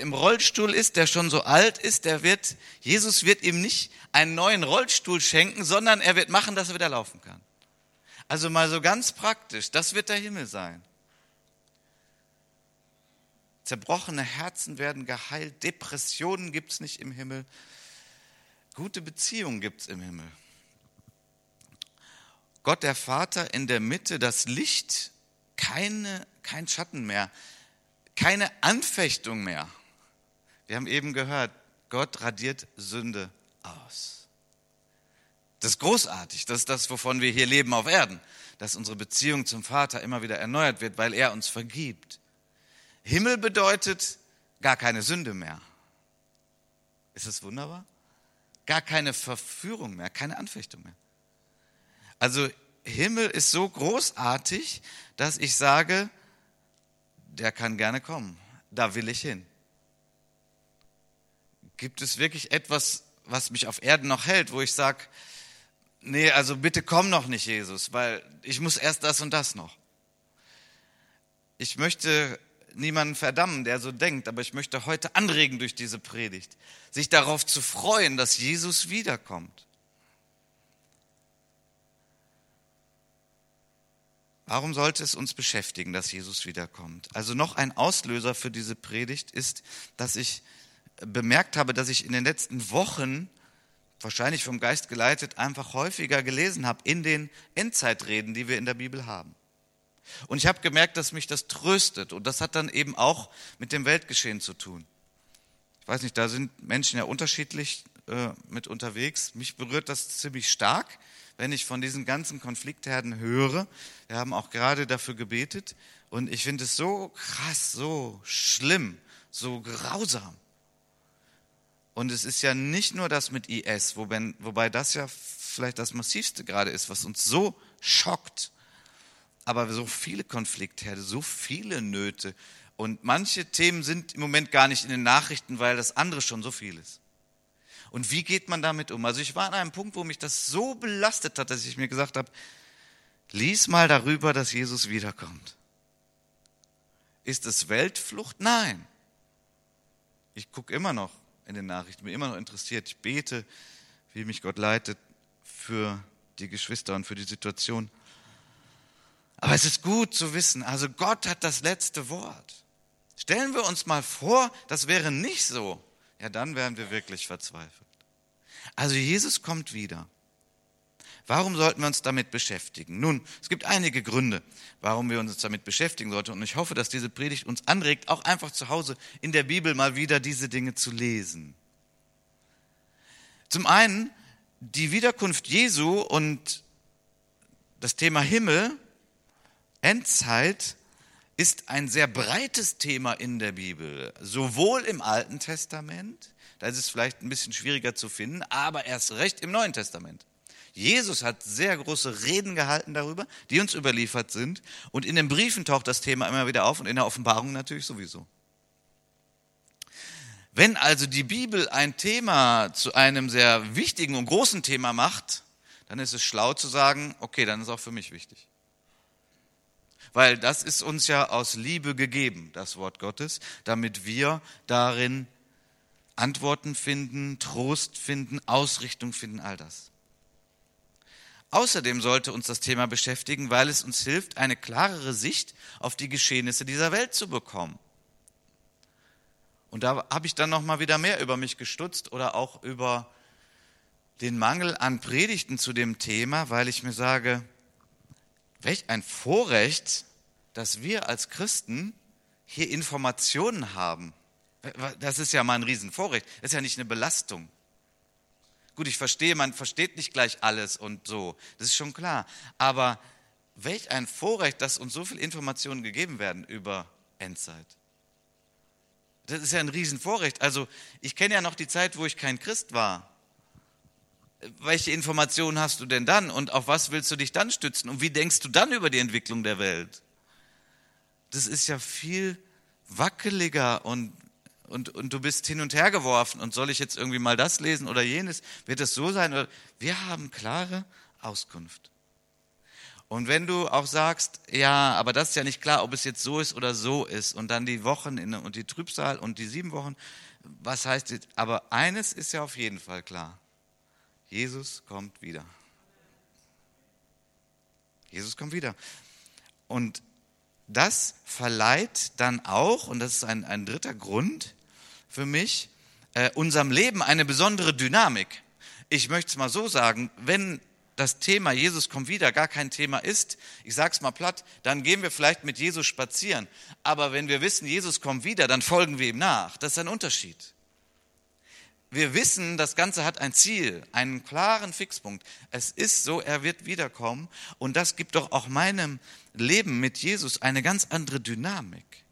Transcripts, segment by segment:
im Rollstuhl ist, der schon so alt ist, der wird, Jesus wird ihm nicht einen neuen Rollstuhl schenken, sondern er wird machen, dass er wieder laufen kann. Also mal so ganz praktisch, das wird der Himmel sein. Zerbrochene Herzen werden geheilt, Depressionen gibt es nicht im Himmel, gute Beziehungen gibt es im Himmel. Gott der Vater in der Mitte, das Licht, keine, kein Schatten mehr, keine Anfechtung mehr. Wir haben eben gehört, Gott radiert Sünde aus. Das ist großartig. Das ist das, wovon wir hier leben auf Erden. Dass unsere Beziehung zum Vater immer wieder erneuert wird, weil er uns vergibt. Himmel bedeutet gar keine Sünde mehr. Ist das wunderbar? Gar keine Verführung mehr, keine Anfechtung mehr. Also Himmel ist so großartig, dass ich sage, der kann gerne kommen. Da will ich hin. Gibt es wirklich etwas, was mich auf Erden noch hält, wo ich sage, nee, also bitte komm noch nicht, Jesus, weil ich muss erst das und das noch. Ich möchte niemanden verdammen, der so denkt, aber ich möchte heute anregen durch diese Predigt, sich darauf zu freuen, dass Jesus wiederkommt. Warum sollte es uns beschäftigen, dass Jesus wiederkommt? Also noch ein Auslöser für diese Predigt ist, dass ich bemerkt habe, dass ich in den letzten Wochen, wahrscheinlich vom Geist geleitet, einfach häufiger gelesen habe in den Endzeitreden, die wir in der Bibel haben. Und ich habe gemerkt, dass mich das tröstet. Und das hat dann eben auch mit dem Weltgeschehen zu tun. Ich weiß nicht, da sind Menschen ja unterschiedlich äh, mit unterwegs. Mich berührt das ziemlich stark, wenn ich von diesen ganzen Konfliktherden höre. Wir haben auch gerade dafür gebetet. Und ich finde es so krass, so schlimm, so grausam. Und es ist ja nicht nur das mit IS, wobei, das ja vielleicht das Massivste gerade ist, was uns so schockt. Aber so viele Konfliktherde, so viele Nöte. Und manche Themen sind im Moment gar nicht in den Nachrichten, weil das andere schon so viel ist. Und wie geht man damit um? Also ich war an einem Punkt, wo mich das so belastet hat, dass ich mir gesagt habe, lies mal darüber, dass Jesus wiederkommt. Ist es Weltflucht? Nein. Ich gucke immer noch in den Nachrichten, bin immer noch interessiert. Ich bete, wie mich Gott leitet für die Geschwister und für die Situation. Aber es ist gut zu wissen, also Gott hat das letzte Wort. Stellen wir uns mal vor, das wäre nicht so. Ja, dann wären wir wirklich verzweifelt. Also Jesus kommt wieder. Warum sollten wir uns damit beschäftigen? Nun, es gibt einige Gründe, warum wir uns damit beschäftigen sollten. Und ich hoffe, dass diese Predigt uns anregt, auch einfach zu Hause in der Bibel mal wieder diese Dinge zu lesen. Zum einen die Wiederkunft Jesu und das Thema Himmel, Endzeit, ist ein sehr breites Thema in der Bibel, sowohl im Alten Testament, da ist es vielleicht ein bisschen schwieriger zu finden, aber erst recht im Neuen Testament. Jesus hat sehr große Reden gehalten darüber, die uns überliefert sind. Und in den Briefen taucht das Thema immer wieder auf und in der Offenbarung natürlich sowieso. Wenn also die Bibel ein Thema zu einem sehr wichtigen und großen Thema macht, dann ist es schlau zu sagen, okay, dann ist auch für mich wichtig. Weil das ist uns ja aus Liebe gegeben, das Wort Gottes, damit wir darin Antworten finden, Trost finden, Ausrichtung finden, all das. Außerdem sollte uns das Thema beschäftigen, weil es uns hilft, eine klarere Sicht auf die Geschehnisse dieser Welt zu bekommen. Und da habe ich dann noch mal wieder mehr über mich gestutzt oder auch über den Mangel an Predigten zu dem Thema, weil ich mir sage, welch ein Vorrecht, dass wir als Christen hier Informationen haben. Das ist ja mal ein Riesenvorrecht. Das ist ja nicht eine Belastung. Gut, ich verstehe, man versteht nicht gleich alles und so. Das ist schon klar. Aber welch ein Vorrecht, dass uns so viele Informationen gegeben werden über Endzeit. Das ist ja ein Riesenvorrecht. Also ich kenne ja noch die Zeit, wo ich kein Christ war. Welche Informationen hast du denn dann und auf was willst du dich dann stützen und wie denkst du dann über die Entwicklung der Welt? Das ist ja viel wackeliger und und, und du bist hin und her geworfen und soll ich jetzt irgendwie mal das lesen oder jenes? Wird es so sein? Wir haben klare Auskunft. Und wenn du auch sagst, ja, aber das ist ja nicht klar, ob es jetzt so ist oder so ist, und dann die Wochen in, und die Trübsal und die sieben Wochen, was heißt jetzt? Aber eines ist ja auf jeden Fall klar. Jesus kommt wieder. Jesus kommt wieder. Und das verleiht dann auch, und das ist ein, ein dritter Grund für mich, äh, unserem Leben eine besondere Dynamik. Ich möchte es mal so sagen, wenn das Thema Jesus kommt wieder gar kein Thema ist, ich sage es mal platt, dann gehen wir vielleicht mit Jesus spazieren. Aber wenn wir wissen, Jesus kommt wieder, dann folgen wir ihm nach. Das ist ein Unterschied. Wir wissen, das Ganze hat ein Ziel, einen klaren Fixpunkt. Es ist so, er wird wiederkommen. Und das gibt doch auch meinem Leben mit Jesus eine ganz andere Dynamik.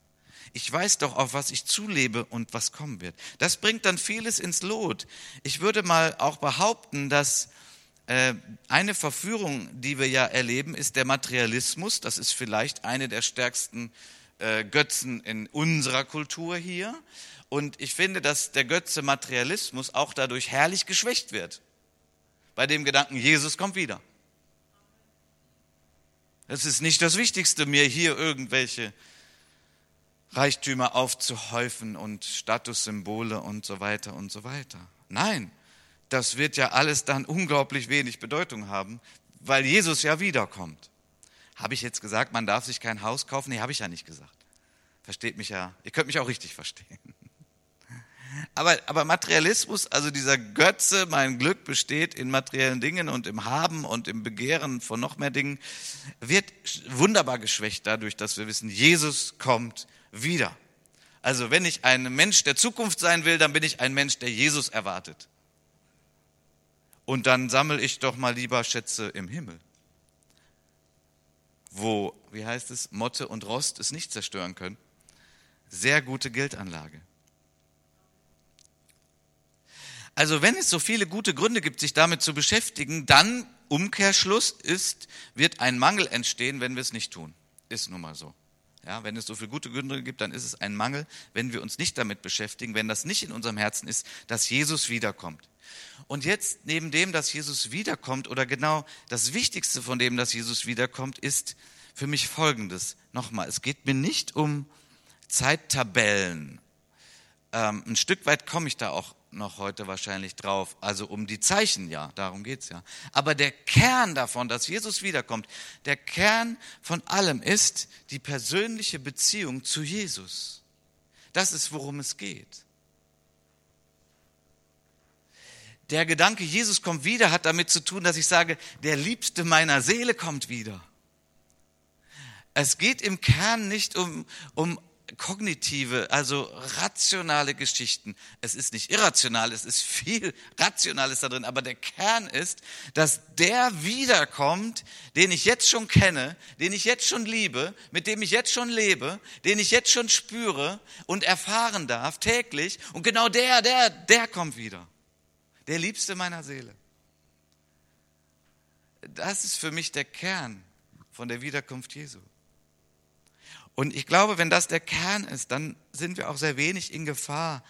Ich weiß doch, auf was ich zulebe und was kommen wird. Das bringt dann vieles ins Lot. Ich würde mal auch behaupten, dass äh, eine Verführung, die wir ja erleben, ist der Materialismus. Das ist vielleicht eine der stärksten äh, Götzen in unserer Kultur hier. Und ich finde, dass der Götze Materialismus auch dadurch herrlich geschwächt wird. Bei dem Gedanken, Jesus kommt wieder. Es ist nicht das Wichtigste, mir hier irgendwelche Reichtümer aufzuhäufen und Statussymbole und so weiter und so weiter. Nein, das wird ja alles dann unglaublich wenig Bedeutung haben, weil Jesus ja wiederkommt. Habe ich jetzt gesagt, man darf sich kein Haus kaufen? Nee, habe ich ja nicht gesagt. Versteht mich ja, ihr könnt mich auch richtig verstehen. Aber, aber Materialismus, also dieser Götze, mein Glück besteht in materiellen Dingen und im Haben und im Begehren von noch mehr Dingen, wird wunderbar geschwächt dadurch, dass wir wissen, Jesus kommt wieder. Also wenn ich ein Mensch der Zukunft sein will, dann bin ich ein Mensch, der Jesus erwartet. Und dann sammle ich doch mal lieber Schätze im Himmel, wo, wie heißt es, Motte und Rost es nicht zerstören können. Sehr gute Geldanlage. Also wenn es so viele gute Gründe gibt, sich damit zu beschäftigen, dann Umkehrschluss ist, wird ein Mangel entstehen, wenn wir es nicht tun. Ist nun mal so. Ja, wenn es so viele gute Gründe gibt, dann ist es ein Mangel, wenn wir uns nicht damit beschäftigen, wenn das nicht in unserem Herzen ist, dass Jesus wiederkommt. Und jetzt, neben dem, dass Jesus wiederkommt, oder genau das Wichtigste von dem, dass Jesus wiederkommt, ist für mich Folgendes. Nochmal, es geht mir nicht um Zeittabellen. Ähm, ein Stück weit komme ich da auch noch heute wahrscheinlich drauf. Also um die Zeichen, ja, darum geht's ja. Aber der Kern davon, dass Jesus wiederkommt, der Kern von allem ist die persönliche Beziehung zu Jesus. Das ist, worum es geht. Der Gedanke, Jesus kommt wieder, hat damit zu tun, dass ich sage, der Liebste meiner Seele kommt wieder. Es geht im Kern nicht um, um kognitive, also rationale Geschichten. Es ist nicht irrational, es ist viel Rationales da drin, aber der Kern ist, dass der wiederkommt, den ich jetzt schon kenne, den ich jetzt schon liebe, mit dem ich jetzt schon lebe, den ich jetzt schon spüre und erfahren darf täglich. Und genau der, der, der kommt wieder. Der Liebste meiner Seele. Das ist für mich der Kern von der Wiederkunft Jesu. Und ich glaube, wenn das der Kern ist, dann sind wir auch sehr wenig in Gefahr,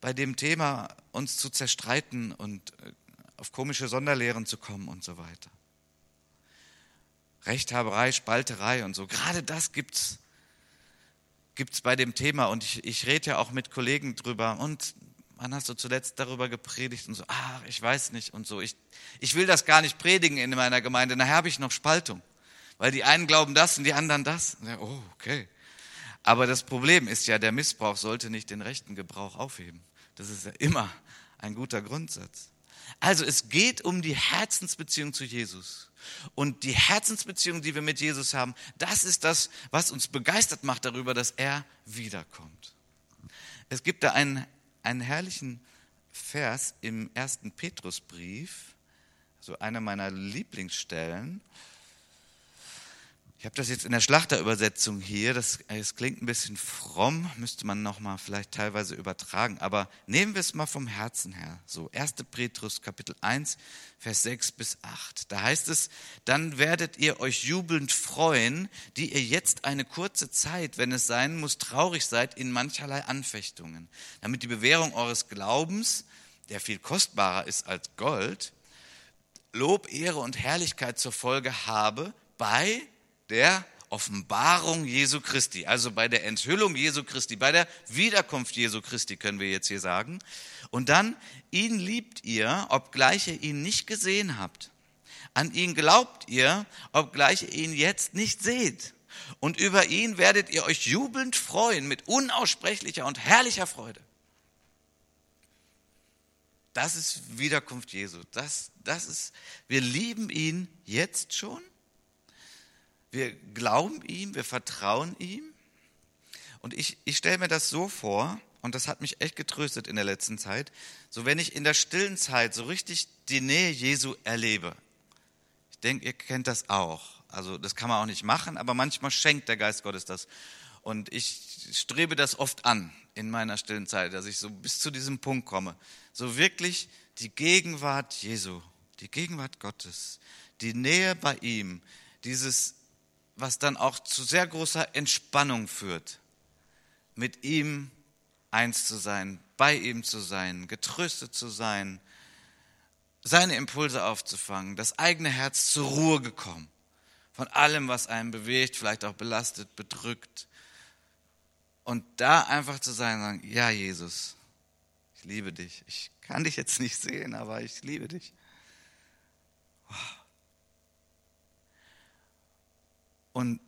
bei dem Thema uns zu zerstreiten und äh, auf komische Sonderlehren zu kommen und so weiter. Rechthaberei, Spalterei und so. Gerade das gibt's gibt's bei dem Thema und ich, ich rede ja auch mit Kollegen drüber und wann hast du zuletzt darüber gepredigt und so, ah, ich weiß nicht und so. Ich, ich will das gar nicht predigen in meiner Gemeinde, nachher habe ich noch Spaltung weil die einen glauben das und die anderen das. Oh, okay. Aber das Problem ist ja, der Missbrauch sollte nicht den rechten Gebrauch aufheben. Das ist ja immer ein guter Grundsatz. Also es geht um die Herzensbeziehung zu Jesus. Und die Herzensbeziehung, die wir mit Jesus haben, das ist das, was uns begeistert macht darüber, dass er wiederkommt. Es gibt da einen, einen herrlichen Vers im ersten Petrusbrief, so einer meiner Lieblingsstellen. Ich habe das jetzt in der Schlachterübersetzung hier. Das, das klingt ein bisschen fromm, müsste man noch mal vielleicht teilweise übertragen. Aber nehmen wir es mal vom Herzen her. So 1. Petrus Kapitel 1, Vers 6 bis 8. Da heißt es, dann werdet ihr euch jubelnd freuen, die ihr jetzt eine kurze Zeit, wenn es sein muss, traurig seid in mancherlei Anfechtungen, damit die Bewährung eures Glaubens, der viel kostbarer ist als Gold, Lob, Ehre und Herrlichkeit zur Folge habe, bei der Offenbarung Jesu Christi, also bei der Enthüllung Jesu Christi, bei der Wiederkunft Jesu Christi, können wir jetzt hier sagen. Und dann, ihn liebt ihr, obgleich ihr ihn nicht gesehen habt. An ihn glaubt ihr, obgleich ihr ihn jetzt nicht seht. Und über ihn werdet ihr euch jubelnd freuen mit unaussprechlicher und herrlicher Freude. Das ist Wiederkunft Jesu. Das, das ist, wir lieben ihn jetzt schon. Wir glauben ihm, wir vertrauen ihm. Und ich, ich stelle mir das so vor, und das hat mich echt getröstet in der letzten Zeit, so wenn ich in der stillen Zeit so richtig die Nähe Jesu erlebe. Ich denke, ihr kennt das auch. Also das kann man auch nicht machen, aber manchmal schenkt der Geist Gottes das. Und ich strebe das oft an in meiner stillen Zeit, dass ich so bis zu diesem Punkt komme. So wirklich die Gegenwart Jesu, die Gegenwart Gottes, die Nähe bei ihm, dieses, was dann auch zu sehr großer Entspannung führt, mit ihm eins zu sein, bei ihm zu sein, getröstet zu sein, seine Impulse aufzufangen, das eigene Herz zur Ruhe gekommen von allem, was einen bewegt, vielleicht auch belastet, bedrückt. Und da einfach zu sein und sagen, ja Jesus, ich liebe dich. Ich kann dich jetzt nicht sehen, aber ich liebe dich. Und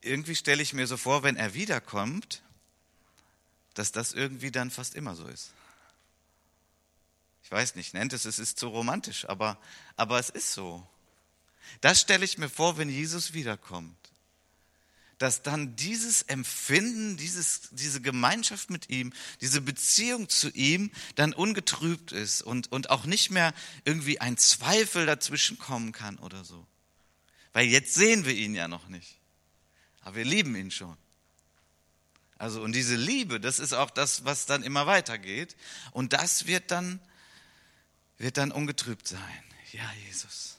irgendwie stelle ich mir so vor, wenn er wiederkommt, dass das irgendwie dann fast immer so ist. Ich weiß nicht, nennt es, es ist zu romantisch, aber, aber es ist so. Das stelle ich mir vor, wenn Jesus wiederkommt. Dass dann dieses Empfinden, dieses, diese Gemeinschaft mit ihm, diese Beziehung zu ihm dann ungetrübt ist und, und auch nicht mehr irgendwie ein Zweifel dazwischen kommen kann oder so. Weil jetzt sehen wir ihn ja noch nicht. Aber wir lieben ihn schon. Also, und diese Liebe, das ist auch das, was dann immer weitergeht. Und das wird dann, wird dann ungetrübt sein. Ja, Jesus.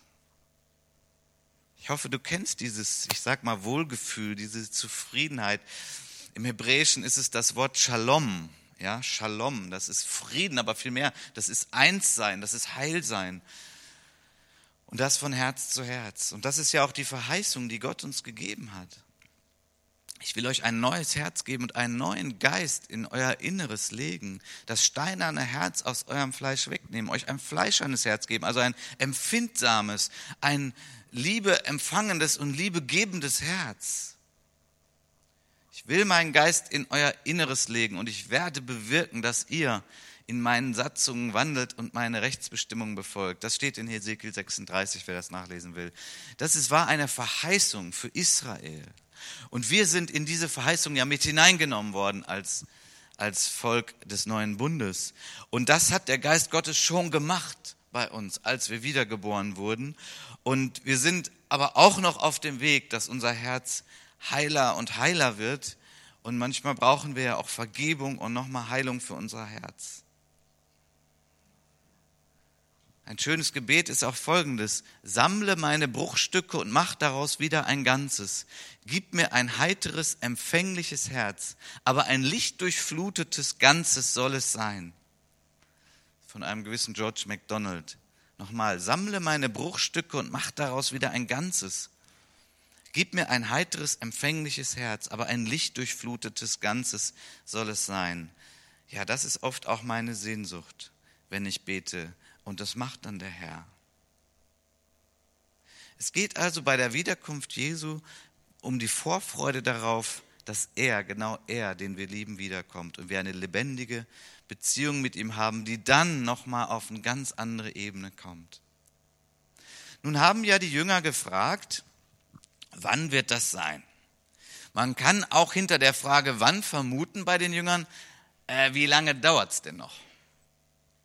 Ich hoffe, du kennst dieses, ich sag mal, Wohlgefühl, diese Zufriedenheit. Im Hebräischen ist es das Wort Shalom. Ja, Shalom, das ist Frieden, aber vielmehr, das ist Einssein, das ist Heilsein. Und das von Herz zu Herz. Und das ist ja auch die Verheißung, die Gott uns gegeben hat. Ich will euch ein neues Herz geben und einen neuen Geist in euer Inneres legen. Das steinerne Herz aus eurem Fleisch wegnehmen, euch ein fleischernes Herz geben, also ein empfindsames, ein Liebe empfangendes und Liebe gebendes Herz. Ich will meinen Geist in euer Inneres legen und ich werde bewirken, dass ihr in meinen Satzungen wandelt und meine Rechtsbestimmungen befolgt. Das steht in Hesekiel 36, wer das nachlesen will. Das ist, war eine Verheißung für Israel. Und wir sind in diese Verheißung ja mit hineingenommen worden als, als Volk des neuen Bundes. Und das hat der Geist Gottes schon gemacht bei uns, als wir wiedergeboren wurden. Und wir sind aber auch noch auf dem Weg, dass unser Herz heiler und heiler wird. Und manchmal brauchen wir ja auch Vergebung und nochmal Heilung für unser Herz. Ein schönes Gebet ist auch folgendes. Sammle meine Bruchstücke und mach daraus wieder ein Ganzes. Gib mir ein heiteres, empfängliches Herz, aber ein lichtdurchflutetes Ganzes soll es sein. Von einem gewissen George MacDonald. Nochmal, sammle meine Bruchstücke und mach daraus wieder ein Ganzes. Gib mir ein heiteres, empfängliches Herz, aber ein lichtdurchflutetes Ganzes soll es sein. Ja, das ist oft auch meine Sehnsucht, wenn ich bete. Und das macht dann der Herr. Es geht also bei der Wiederkunft Jesu um die Vorfreude darauf, dass er, genau er, den wir lieben, wiederkommt und wir eine lebendige Beziehung mit ihm haben, die dann nochmal auf eine ganz andere Ebene kommt. Nun haben ja die Jünger gefragt, wann wird das sein? Man kann auch hinter der Frage, wann vermuten bei den Jüngern, äh, wie lange dauert es denn noch?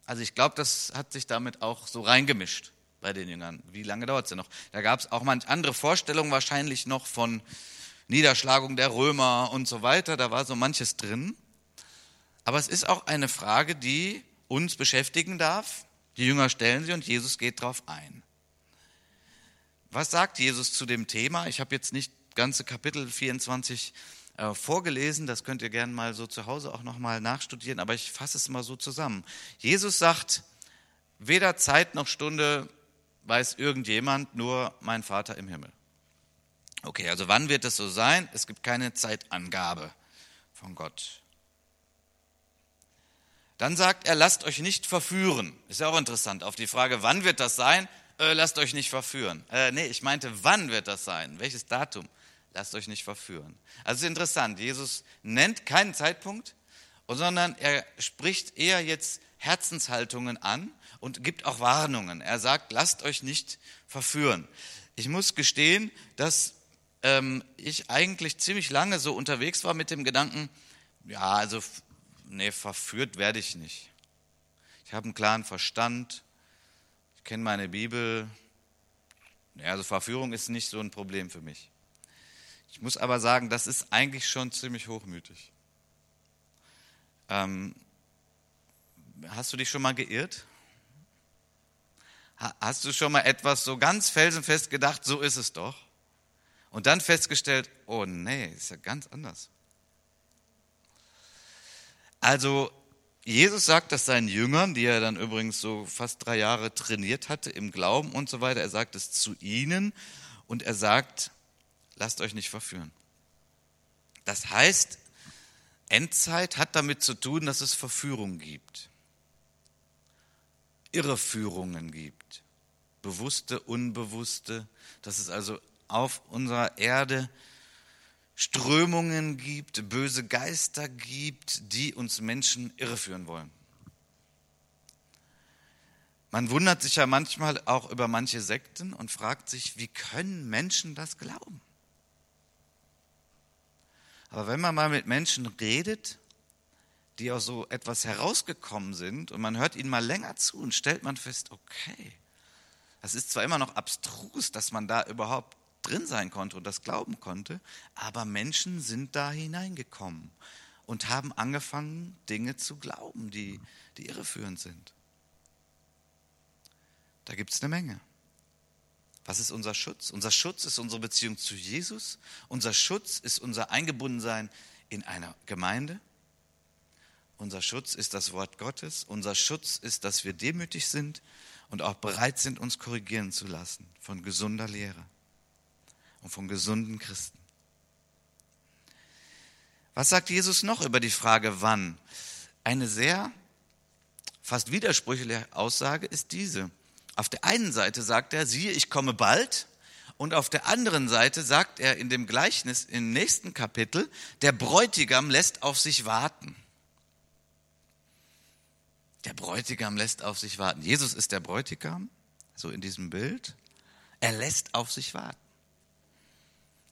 Also ich glaube, das hat sich damit auch so reingemischt bei den Jüngern. Wie lange dauert es denn noch? Da gab es auch manch andere Vorstellungen wahrscheinlich noch von Niederschlagung der Römer und so weiter. Da war so manches drin. Aber es ist auch eine Frage, die uns beschäftigen darf. Die Jünger stellen sie und Jesus geht darauf ein. Was sagt Jesus zu dem Thema? Ich habe jetzt nicht ganze Kapitel 24 äh, vorgelesen, das könnt ihr gerne mal so zu Hause auch nochmal nachstudieren, aber ich fasse es mal so zusammen. Jesus sagt, weder Zeit noch Stunde weiß irgendjemand, nur mein Vater im Himmel. Okay, also wann wird es so sein? Es gibt keine Zeitangabe von Gott. Dann sagt er, lasst euch nicht verführen. Ist ja auch interessant. Auf die Frage, wann wird das sein? Äh, lasst euch nicht verführen. Äh, nee, ich meinte, wann wird das sein? Welches Datum? Lasst euch nicht verführen. Also es ist interessant. Jesus nennt keinen Zeitpunkt, sondern er spricht eher jetzt Herzenshaltungen an und gibt auch Warnungen. Er sagt, lasst euch nicht verführen. Ich muss gestehen, dass ähm, ich eigentlich ziemlich lange so unterwegs war mit dem Gedanken, ja, also nee, verführt werde ich nicht. Ich habe einen klaren Verstand, ich kenne meine Bibel. Ja, also Verführung ist nicht so ein Problem für mich. Ich muss aber sagen, das ist eigentlich schon ziemlich hochmütig. Ähm, hast du dich schon mal geirrt? Hast du schon mal etwas so ganz felsenfest gedacht, so ist es doch? Und dann festgestellt, oh nee, ist ja ganz anders. Also Jesus sagt das seinen Jüngern, die er dann übrigens so fast drei Jahre trainiert hatte im Glauben und so weiter. Er sagt es zu ihnen und er sagt, lasst euch nicht verführen. Das heißt, Endzeit hat damit zu tun, dass es Verführung gibt, Irreführungen gibt, bewusste, unbewusste, dass es also auf unserer Erde Strömungen gibt, böse Geister gibt, die uns Menschen irreführen wollen. Man wundert sich ja manchmal auch über manche Sekten und fragt sich, wie können Menschen das glauben? Aber wenn man mal mit Menschen redet, die aus so etwas herausgekommen sind und man hört ihnen mal länger zu und stellt man fest, okay, das ist zwar immer noch abstrus, dass man da überhaupt drin sein konnte und das glauben konnte, aber Menschen sind da hineingekommen und haben angefangen, Dinge zu glauben, die, die irreführend sind. Da gibt es eine Menge. Was ist unser Schutz? Unser Schutz ist unsere Beziehung zu Jesus. Unser Schutz ist unser Eingebundensein in einer Gemeinde. Unser Schutz ist das Wort Gottes. Unser Schutz ist, dass wir demütig sind und auch bereit sind, uns korrigieren zu lassen von gesunder Lehre und von gesunden Christen. Was sagt Jesus noch über die Frage wann? Eine sehr fast widersprüchliche Aussage ist diese. Auf der einen Seite sagt er, siehe, ich komme bald. Und auf der anderen Seite sagt er in dem Gleichnis im nächsten Kapitel, der Bräutigam lässt auf sich warten. Der Bräutigam lässt auf sich warten. Jesus ist der Bräutigam, so in diesem Bild. Er lässt auf sich warten.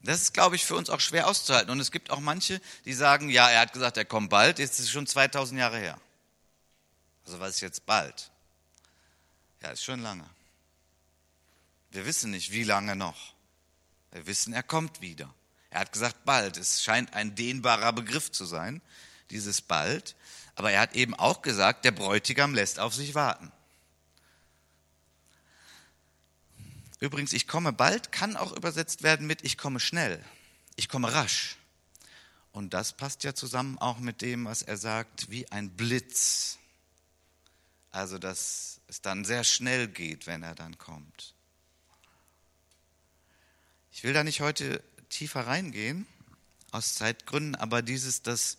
Das ist, glaube ich, für uns auch schwer auszuhalten. Und es gibt auch manche, die sagen, ja, er hat gesagt, er kommt bald, jetzt ist es schon 2000 Jahre her. Also was ist jetzt bald? Ja, ist schon lange. Wir wissen nicht, wie lange noch. Wir wissen, er kommt wieder. Er hat gesagt, bald. Es scheint ein dehnbarer Begriff zu sein, dieses bald. Aber er hat eben auch gesagt, der Bräutigam lässt auf sich warten. Übrigens, ich komme bald kann auch übersetzt werden mit ich komme schnell. Ich komme rasch. Und das passt ja zusammen auch mit dem, was er sagt, wie ein Blitz. Also, dass es dann sehr schnell geht, wenn er dann kommt. Ich will da nicht heute tiefer reingehen, aus Zeitgründen, aber dieses, dass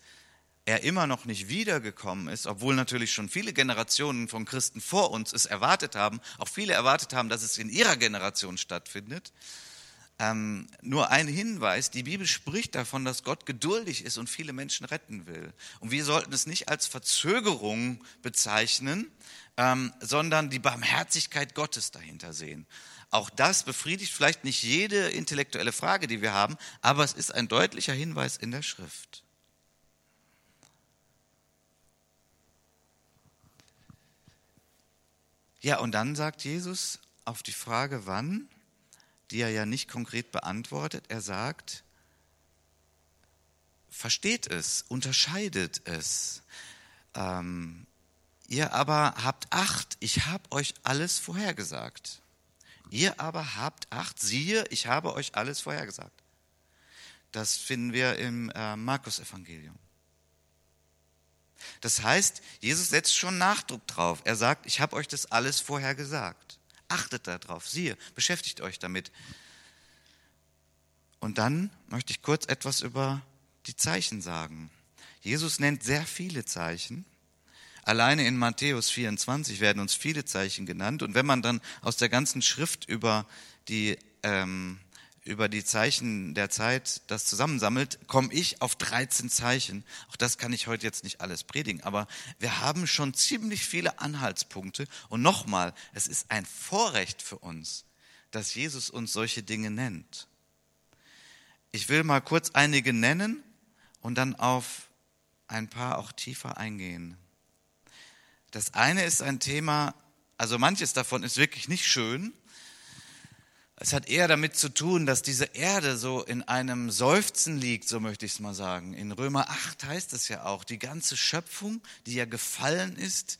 er immer noch nicht wiedergekommen ist, obwohl natürlich schon viele Generationen von Christen vor uns es erwartet haben, auch viele erwartet haben, dass es in ihrer Generation stattfindet, ähm, nur ein Hinweis, die Bibel spricht davon, dass Gott geduldig ist und viele Menschen retten will. Und wir sollten es nicht als Verzögerung bezeichnen, ähm, sondern die Barmherzigkeit Gottes dahinter sehen. Auch das befriedigt vielleicht nicht jede intellektuelle Frage, die wir haben, aber es ist ein deutlicher Hinweis in der Schrift. Ja, und dann sagt Jesus auf die Frage, wann, die er ja nicht konkret beantwortet. Er sagt, versteht es, unterscheidet es. Ähm, ihr aber habt Acht, ich habe euch alles vorhergesagt. Ihr aber habt Acht, siehe, ich habe euch alles vorhergesagt. Das finden wir im äh, Markus-Evangelium. Das heißt, Jesus setzt schon Nachdruck drauf. Er sagt, ich habe euch das alles vorher gesagt. Achtet darauf. Siehe, beschäftigt euch damit. Und dann möchte ich kurz etwas über die Zeichen sagen. Jesus nennt sehr viele Zeichen. Alleine in Matthäus 24 werden uns viele Zeichen genannt. Und wenn man dann aus der ganzen Schrift über die, ähm, über die Zeichen der Zeit das zusammensammelt, komme ich auf 13 Zeichen. Auch das kann ich heute jetzt nicht alles predigen, aber wir haben schon ziemlich viele Anhaltspunkte. Und nochmal, es ist ein Vorrecht für uns, dass Jesus uns solche Dinge nennt. Ich will mal kurz einige nennen und dann auf ein paar auch tiefer eingehen. Das eine ist ein Thema, also manches davon ist wirklich nicht schön. Es hat eher damit zu tun, dass diese Erde so in einem Seufzen liegt, so möchte ich es mal sagen. In Römer 8 heißt es ja auch, die ganze Schöpfung, die ja gefallen ist,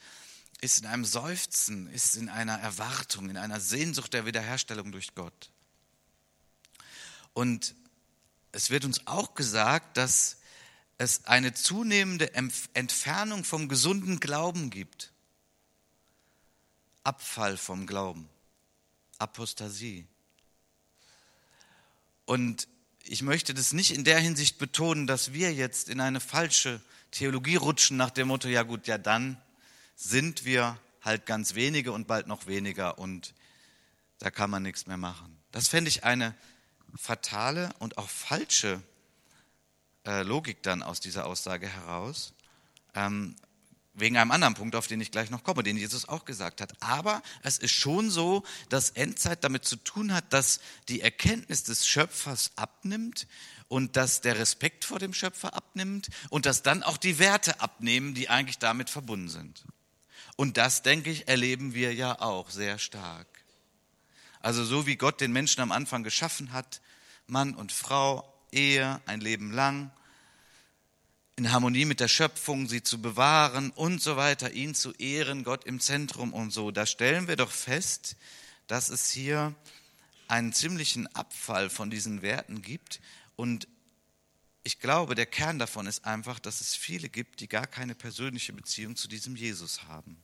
ist in einem Seufzen, ist in einer Erwartung, in einer Sehnsucht der Wiederherstellung durch Gott. Und es wird uns auch gesagt, dass es eine zunehmende Entfernung vom gesunden Glauben gibt. Abfall vom Glauben. Apostasie. Und ich möchte das nicht in der Hinsicht betonen, dass wir jetzt in eine falsche Theologie rutschen nach dem Motto, ja gut, ja dann sind wir halt ganz wenige und bald noch weniger und da kann man nichts mehr machen. Das fände ich eine fatale und auch falsche äh, Logik dann aus dieser Aussage heraus. Ähm, wegen einem anderen Punkt, auf den ich gleich noch komme, den Jesus auch gesagt hat. Aber es ist schon so, dass Endzeit damit zu tun hat, dass die Erkenntnis des Schöpfers abnimmt und dass der Respekt vor dem Schöpfer abnimmt und dass dann auch die Werte abnehmen, die eigentlich damit verbunden sind. Und das, denke ich, erleben wir ja auch sehr stark. Also so wie Gott den Menschen am Anfang geschaffen hat, Mann und Frau, Ehe, ein Leben lang, in Harmonie mit der Schöpfung, sie zu bewahren und so weiter, ihn zu ehren, Gott im Zentrum und so. Da stellen wir doch fest, dass es hier einen ziemlichen Abfall von diesen Werten gibt. Und ich glaube, der Kern davon ist einfach, dass es viele gibt, die gar keine persönliche Beziehung zu diesem Jesus haben.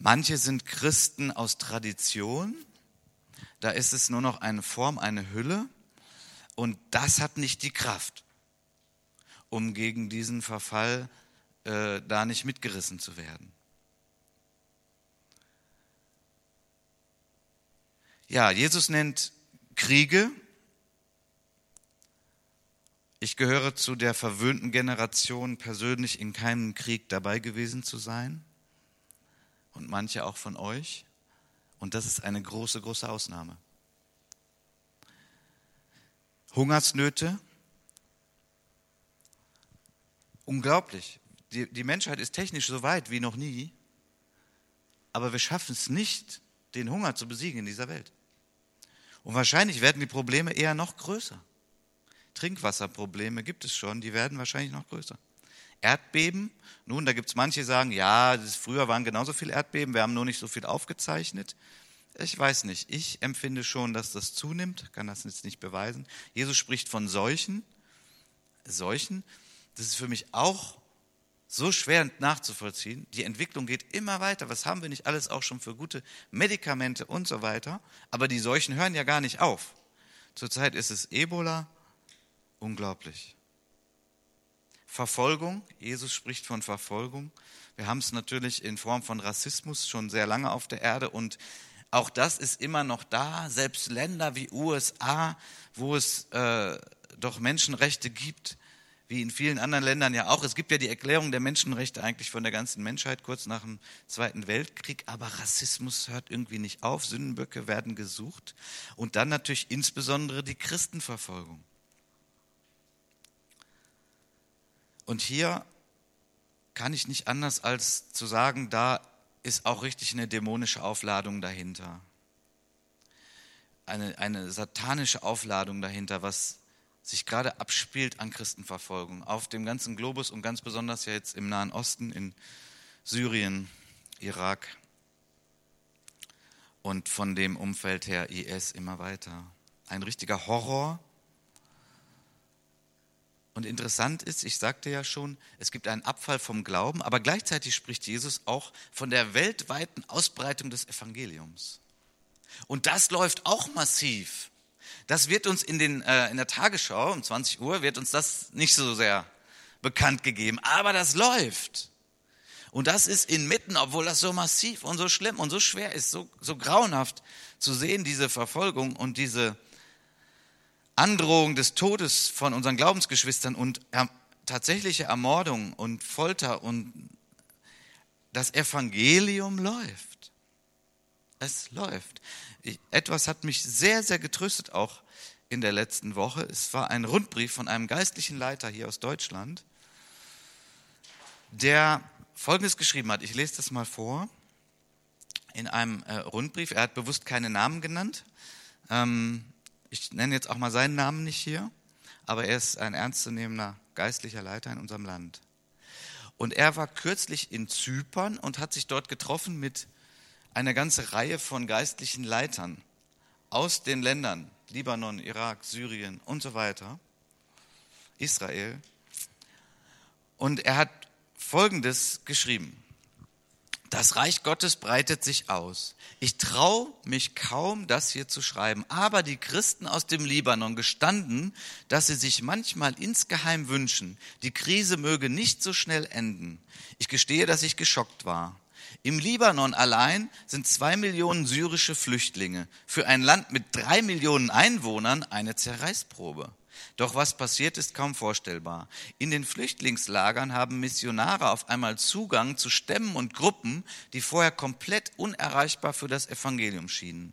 Manche sind Christen aus Tradition, da ist es nur noch eine Form, eine Hülle und das hat nicht die Kraft um gegen diesen Verfall äh, da nicht mitgerissen zu werden. Ja, Jesus nennt Kriege. Ich gehöre zu der verwöhnten Generation, persönlich in keinem Krieg dabei gewesen zu sein. Und manche auch von euch. Und das ist eine große, große Ausnahme. Hungersnöte, unglaublich. Die, die Menschheit ist technisch so weit wie noch nie, aber wir schaffen es nicht, den Hunger zu besiegen in dieser Welt. Und wahrscheinlich werden die Probleme eher noch größer. Trinkwasserprobleme gibt es schon, die werden wahrscheinlich noch größer. Erdbeben, nun, da gibt es manche, die sagen, ja, früher waren genauso viele Erdbeben, wir haben nur nicht so viel aufgezeichnet. Ich weiß nicht, ich empfinde schon, dass das zunimmt, kann das jetzt nicht beweisen. Jesus spricht von Seuchen. Seuchen, das ist für mich auch so schwer nachzuvollziehen. Die Entwicklung geht immer weiter. Was haben wir nicht alles auch schon für gute Medikamente und so weiter? Aber die Seuchen hören ja gar nicht auf. Zurzeit ist es Ebola. Unglaublich. Verfolgung. Jesus spricht von Verfolgung. Wir haben es natürlich in Form von Rassismus schon sehr lange auf der Erde und auch das ist immer noch da. Selbst Länder wie USA, wo es äh, doch Menschenrechte gibt, wie in vielen anderen Ländern ja auch. Es gibt ja die Erklärung der Menschenrechte eigentlich von der ganzen Menschheit kurz nach dem Zweiten Weltkrieg, aber Rassismus hört irgendwie nicht auf, Sündenböcke werden gesucht und dann natürlich insbesondere die Christenverfolgung. Und hier kann ich nicht anders als zu sagen, da ist auch richtig eine dämonische Aufladung dahinter. Eine, eine satanische Aufladung dahinter, was sich gerade abspielt an Christenverfolgung auf dem ganzen Globus und ganz besonders ja jetzt im Nahen Osten, in Syrien, Irak und von dem Umfeld her IS immer weiter. Ein richtiger Horror. Und interessant ist, ich sagte ja schon, es gibt einen Abfall vom Glauben, aber gleichzeitig spricht Jesus auch von der weltweiten Ausbreitung des Evangeliums. Und das läuft auch massiv. Das wird uns in, den, äh, in der Tagesschau um 20 Uhr, wird uns das nicht so sehr bekannt gegeben, aber das läuft. Und das ist inmitten, obwohl das so massiv und so schlimm und so schwer ist, so, so grauenhaft zu sehen, diese Verfolgung und diese Androhung des Todes von unseren Glaubensgeschwistern und er, tatsächliche Ermordung und Folter und das Evangelium läuft. Es läuft. Ich, etwas hat mich sehr, sehr getröstet auch in der letzten Woche. Es war ein Rundbrief von einem geistlichen Leiter hier aus Deutschland, der Folgendes geschrieben hat. Ich lese das mal vor. In einem äh, Rundbrief. Er hat bewusst keine Namen genannt. Ähm, ich nenne jetzt auch mal seinen Namen nicht hier, aber er ist ein ernstzunehmender geistlicher Leiter in unserem Land. Und er war kürzlich in Zypern und hat sich dort getroffen mit einer ganzen Reihe von geistlichen Leitern aus den Ländern Libanon, Irak, Syrien und so weiter, Israel. Und er hat Folgendes geschrieben. Das Reich Gottes breitet sich aus. Ich traue mich kaum, das hier zu schreiben, aber die Christen aus dem Libanon gestanden, dass sie sich manchmal insgeheim wünschen, die Krise möge nicht so schnell enden. Ich gestehe, dass ich geschockt war. Im Libanon allein sind zwei Millionen syrische Flüchtlinge. Für ein Land mit drei Millionen Einwohnern eine Zerreißprobe. Doch was passiert, ist kaum vorstellbar. In den Flüchtlingslagern haben Missionare auf einmal Zugang zu Stämmen und Gruppen, die vorher komplett unerreichbar für das Evangelium schienen.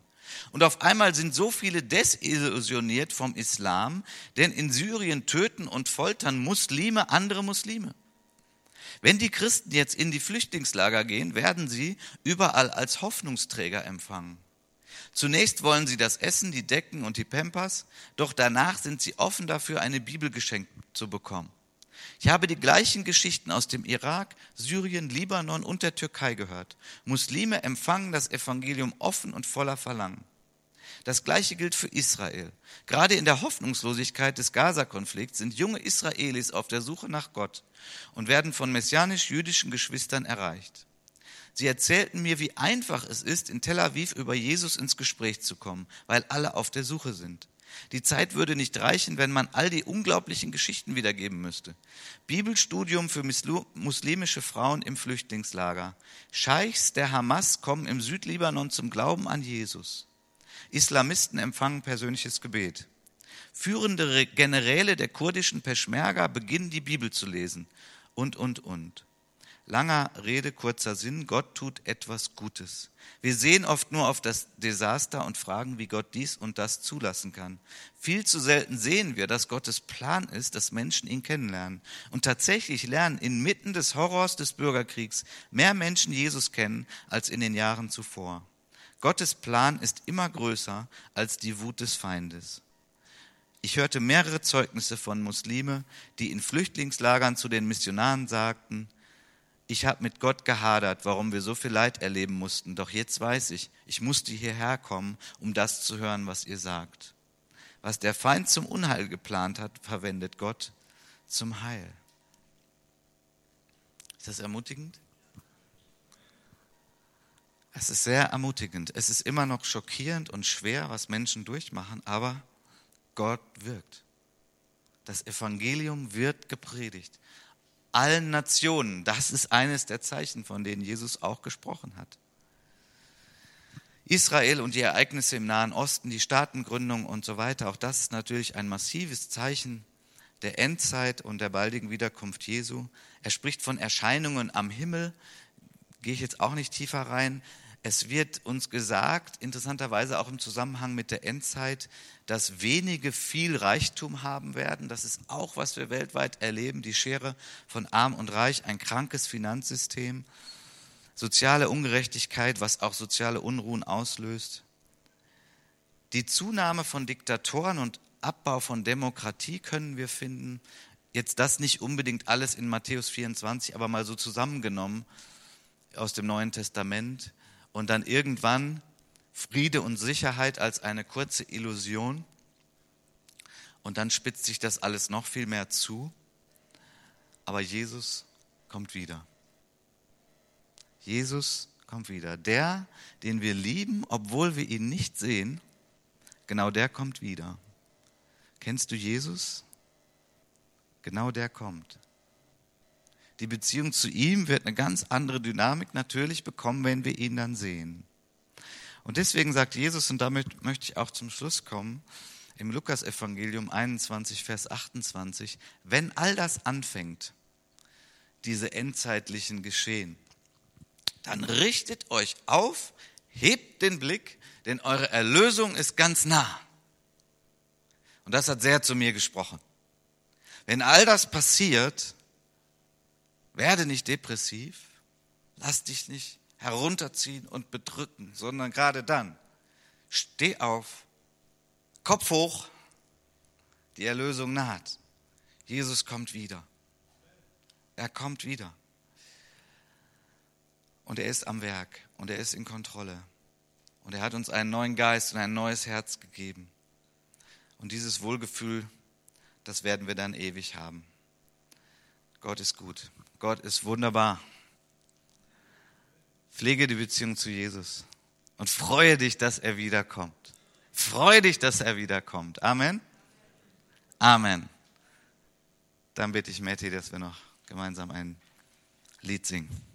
Und auf einmal sind so viele desillusioniert vom Islam, denn in Syrien töten und foltern Muslime andere Muslime. Wenn die Christen jetzt in die Flüchtlingslager gehen, werden sie überall als Hoffnungsträger empfangen. Zunächst wollen sie das Essen, die Decken und die Pampers, doch danach sind sie offen dafür, eine Bibel geschenkt zu bekommen. Ich habe die gleichen Geschichten aus dem Irak, Syrien, Libanon und der Türkei gehört. Muslime empfangen das Evangelium offen und voller Verlangen. Das Gleiche gilt für Israel. Gerade in der Hoffnungslosigkeit des Gaza-Konflikts sind junge Israelis auf der Suche nach Gott und werden von messianisch-jüdischen Geschwistern erreicht. Sie erzählten mir, wie einfach es ist, in Tel Aviv über Jesus ins Gespräch zu kommen, weil alle auf der Suche sind. Die Zeit würde nicht reichen, wenn man all die unglaublichen Geschichten wiedergeben müsste. Bibelstudium für muslimische Frauen im Flüchtlingslager. Scheichs der Hamas kommen im Südlibanon zum Glauben an Jesus. Islamisten empfangen persönliches Gebet. Führende Generäle der kurdischen Peschmerga beginnen die Bibel zu lesen. Und, und, und. Langer Rede, kurzer Sinn, Gott tut etwas Gutes. Wir sehen oft nur auf das Desaster und fragen, wie Gott dies und das zulassen kann. Viel zu selten sehen wir, dass Gottes Plan ist, dass Menschen ihn kennenlernen. Und tatsächlich lernen inmitten des Horrors des Bürgerkriegs mehr Menschen Jesus kennen als in den Jahren zuvor. Gottes Plan ist immer größer als die Wut des Feindes. Ich hörte mehrere Zeugnisse von Muslime, die in Flüchtlingslagern zu den Missionaren sagten, ich habe mit Gott gehadert, warum wir so viel Leid erleben mussten. Doch jetzt weiß ich, ich musste hierher kommen, um das zu hören, was ihr sagt. Was der Feind zum Unheil geplant hat, verwendet Gott zum Heil. Ist das ermutigend? Es ist sehr ermutigend. Es ist immer noch schockierend und schwer, was Menschen durchmachen, aber Gott wirkt. Das Evangelium wird gepredigt allen Nationen. Das ist eines der Zeichen, von denen Jesus auch gesprochen hat. Israel und die Ereignisse im Nahen Osten, die Staatengründung und so weiter, auch das ist natürlich ein massives Zeichen der Endzeit und der baldigen Wiederkunft Jesu. Er spricht von Erscheinungen am Himmel, gehe ich jetzt auch nicht tiefer rein. Es wird uns gesagt, interessanterweise auch im Zusammenhang mit der Endzeit, dass wenige viel Reichtum haben werden. Das ist auch, was wir weltweit erleben, die Schere von arm und reich, ein krankes Finanzsystem, soziale Ungerechtigkeit, was auch soziale Unruhen auslöst. Die Zunahme von Diktatoren und Abbau von Demokratie können wir finden. Jetzt das nicht unbedingt alles in Matthäus 24, aber mal so zusammengenommen aus dem Neuen Testament und dann irgendwann Friede und Sicherheit als eine kurze Illusion. Und dann spitzt sich das alles noch viel mehr zu. Aber Jesus kommt wieder. Jesus kommt wieder. Der, den wir lieben, obwohl wir ihn nicht sehen, genau der kommt wieder. Kennst du Jesus? Genau der kommt. Die Beziehung zu ihm wird eine ganz andere Dynamik natürlich bekommen, wenn wir ihn dann sehen. Und deswegen sagt Jesus, und damit möchte ich auch zum Schluss kommen, im Lukasevangelium 21, Vers 28, wenn all das anfängt, diese endzeitlichen Geschehen, dann richtet euch auf, hebt den Blick, denn eure Erlösung ist ganz nah. Und das hat sehr zu mir gesprochen. Wenn all das passiert, werde nicht depressiv, lass dich nicht herunterziehen und bedrücken, sondern gerade dann, steh auf, Kopf hoch, die Erlösung naht. Jesus kommt wieder. Er kommt wieder. Und er ist am Werk und er ist in Kontrolle. Und er hat uns einen neuen Geist und ein neues Herz gegeben. Und dieses Wohlgefühl, das werden wir dann ewig haben. Gott ist gut. Gott ist wunderbar. Pflege die Beziehung zu Jesus und freue dich, dass er wiederkommt. Freue dich, dass er wiederkommt. Amen. Amen. Dann bitte ich Matti, dass wir noch gemeinsam ein Lied singen.